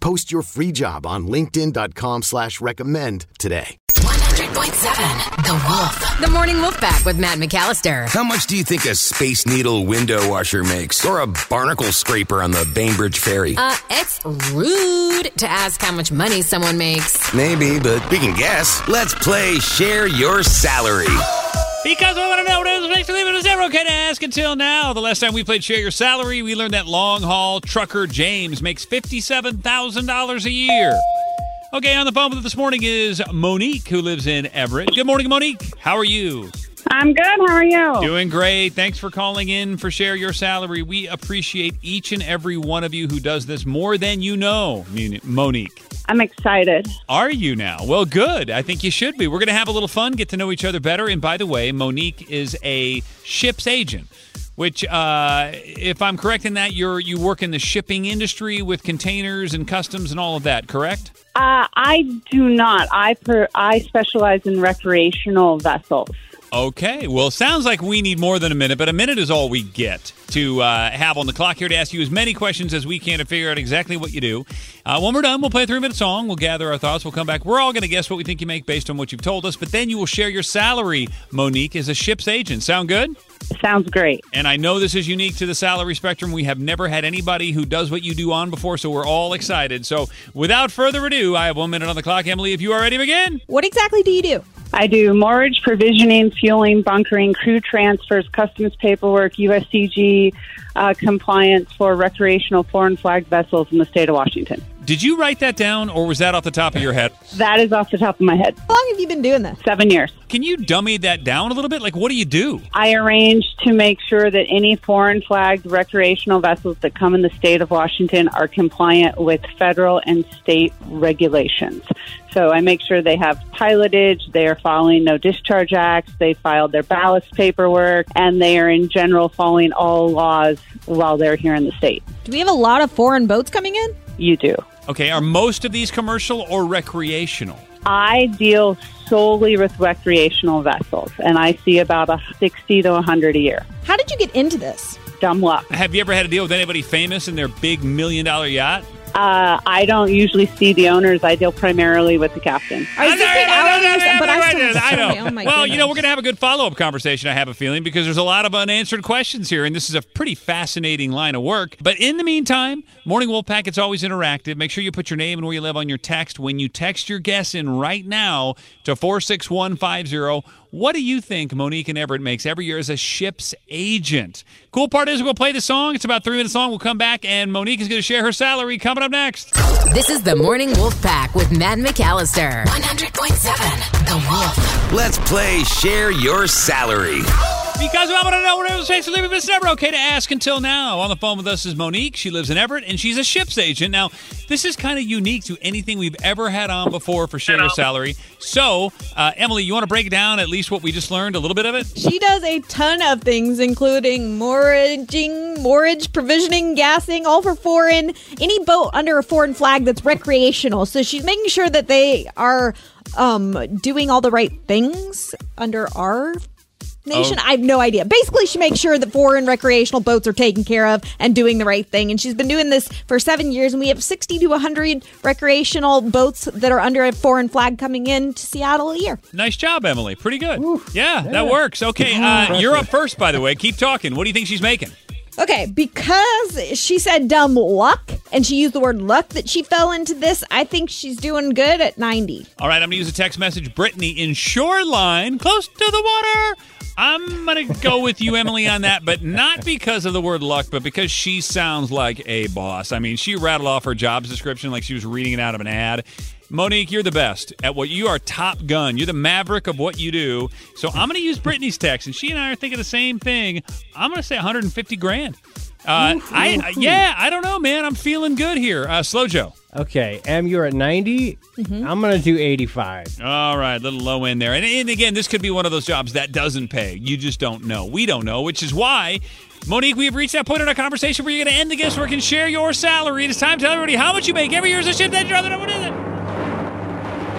Post your free job on linkedin.com slash recommend today. 100.7 The Wolf. The Morning Wolf Pack with Matt McAllister. How much do you think a Space Needle window washer makes? Or a barnacle scraper on the Bainbridge Ferry? Uh, it's rude to ask how much money someone makes. Maybe, but we can guess. Let's play Share Your Salary. Because we want to know what it makes to leave it as never okay to ask until now. The last time we played Share Your Salary, we learned that long haul trucker James makes $57,000 a year. Okay, on the phone with us this morning is Monique, who lives in Everett. Good morning, Monique. How are you? I'm good. How are you? Doing great. Thanks for calling in for Share Your Salary. We appreciate each and every one of you who does this more than you know, Monique. I'm excited. Are you now? Well, good. I think you should be. We're going to have a little fun, get to know each other better. And by the way, Monique is a ship's agent. Which, uh, if I'm correct in that, you're you work in the shipping industry with containers and customs and all of that, correct? Uh, I do not. I per, I specialize in recreational vessels. Okay. Well, sounds like we need more than a minute, but a minute is all we get to uh, have on the clock here to ask you as many questions as we can to figure out exactly what you do. Uh, when we're done, we'll play a three minute song. We'll gather our thoughts. We'll come back. We're all going to guess what we think you make based on what you've told us, but then you will share your salary, Monique, as a ship's agent. Sound good? Sounds great. And I know this is unique to the salary spectrum. We have never had anybody who does what you do on before, so we're all excited. So without further ado, I have one minute on the clock. Emily, if you are ready, to begin. What exactly do you do? I do moorage, provisioning, fueling, bunkering, crew transfers, customs paperwork, USCG uh, compliance for recreational foreign flagged vessels in the state of Washington. Did you write that down, or was that off the top of your head? That is off the top of my head. How long have you been doing this? Seven years. Can you dummy that down a little bit? Like, what do you do? I arrange to make sure that any foreign flagged recreational vessels that come in the state of Washington are compliant with federal and state regulations. So I make sure they have pilotage, they are following no discharge acts, they filed their ballast paperwork, and they are in general following all laws while they're here in the state. Do we have a lot of foreign boats coming in? You do. Okay, are most of these commercial or recreational? I deal solely with recreational vessels, and I see about a 60 to 100 a year. How did you get into this? Dumb luck. Have you ever had to deal with anybody famous in their big million dollar yacht? Uh, I don't usually see the owners. I deal primarily with the captain. I was just hours, but I still I know. Oh my well, you know, we're going to have a good follow up conversation, I have a feeling, because there's a lot of unanswered questions here, and this is a pretty fascinating line of work. But in the meantime, Morning Wolf Packet's always interactive. Make sure you put your name and where you live on your text. When you text your guess in right now to 46150, what do you think Monique and Everett makes every year as a ship's agent? Cool part is we'll play the song. It's about three minutes long. We'll come back, and Monique is going to share her salary coming up next. This is the Morning Wolf Pack with Matt McAllister. 100.7 The Wolf. Let's play Share Your Salary. Because I want to know what it was facing leaving, but it's never okay to ask until now. On the phone with us is Monique. She lives in Everett, and she's a ship's agent. Now, this is kind of unique to anything we've ever had on before for Share Your Salary. So, uh, Emily, you want to break down at least what we just learned, a little bit of it? She does a ton of things, including mortgaging, moorage, provisioning, gassing, all for foreign, any boat under a foreign flag that's recreational. So she's making sure that they are um, doing all the right things under our nation. Oh. I have no idea. Basically, she makes sure that foreign recreational boats are taken care of and doing the right thing. And she's been doing this for seven years, and we have 60 to 100 recreational boats that are under a foreign flag coming in to Seattle a year. Nice job, Emily. Pretty good. yeah, that works. Okay, uh, you're up first, by the way. Keep talking. What do you think she's making? Okay, because she said dumb luck and she used the word luck that she fell into this, I think she's doing good at 90. All right, I'm going to use a text message. Brittany in Shoreline, close to the water. I'm going to go with you, Emily, on that, but not because of the word luck, but because she sounds like a boss. I mean, she rattled off her jobs description like she was reading it out of an ad. Monique, you're the best at what you are top gun. You're the maverick of what you do. So I'm going to use Brittany's text, and she and I are thinking the same thing. I'm going to say 150 grand. Uh, I yeah, I don't know, man. I'm feeling good here. Uh, Slow Joe. Okay, M, you're at 90. I'm going to do 85. All right, little low end there. And, and again, this could be one of those jobs that doesn't pay. You just don't know. We don't know, which is why, Monique, we have reached that point in our conversation where you're going to end the guest work and share your salary. It's time to tell everybody how much you make every year as a ship that you're other. What is it?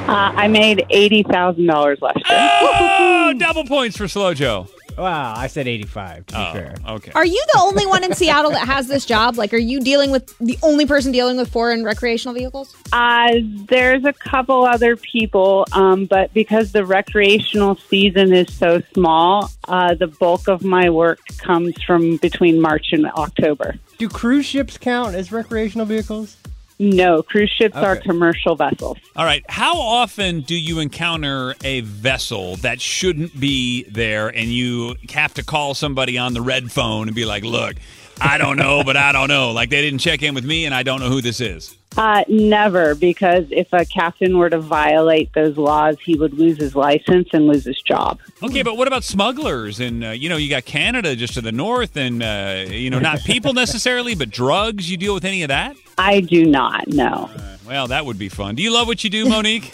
Uh, I made eighty thousand dollars last year. Oh, double points for Slow Joe. Wow, I said 85, to be Oh, fair. okay. Are you the only one in Seattle that has this job? Like, are you dealing with the only person dealing with foreign recreational vehicles? Uh, there's a couple other people, um, but because the recreational season is so small, uh, the bulk of my work comes from between March and October. Do cruise ships count as recreational vehicles? No, cruise ships are commercial vessels. All right. How often do you encounter a vessel that shouldn't be there and you have to call somebody on the red phone and be like, look, I don't know, but I don't know. Like they didn't check in with me and I don't know who this is. Uh, never, because if a captain were to violate those laws, he would lose his license and lose his job. Okay, but what about smugglers? And, uh, you know, you got Canada just to the north and, uh, you know, not people necessarily, but drugs. You deal with any of that? I do not know. Well, that would be fun. Do you love what you do, Monique?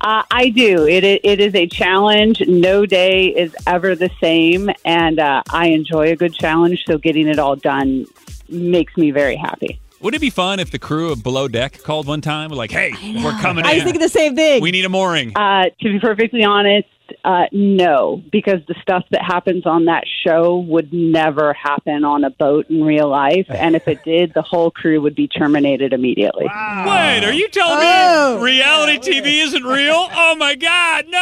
Uh, I do. It, it is a challenge. No day is ever the same, and uh, I enjoy a good challenge. So getting it all done makes me very happy. Wouldn't it be fun if the crew of Below Deck called one time? Like, hey, we're coming I was in. thinking the same thing. we need a mooring. Uh, to be perfectly honest, uh, no, because the stuff that happens on that show would never happen on a boat in real life, and if it did, the whole crew would be terminated immediately. Wait, are you telling Oh. me reality TV isn't real? Oh my God, no!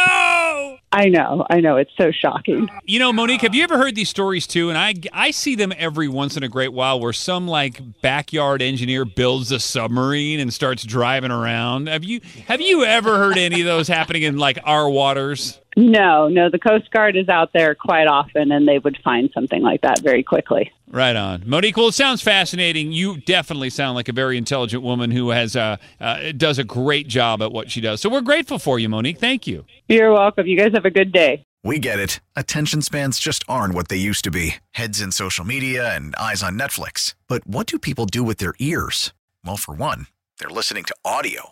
I know, I know, it's so shocking. You know, Monique, have you ever heard these stories too? And I, I see them every once in a great while where some like backyard engineer builds a submarine and starts driving around. Have you have you ever heard any of those happening in like our waters? No, no, the Coast Guard is out there quite often, and they would find something like that very quickly. Right on, Monique. Well, it sounds fascinating. You definitely sound like a very intelligent woman who has uh, uh does a great job at what she does. So we're grateful for you, Monique. Thank you. You're welcome. You guys have a good day. We get it. Attention spans just aren't what they used to be heads in social media and eyes on Netflix. But what do people do with their ears? Well, for one, they're listening to audio.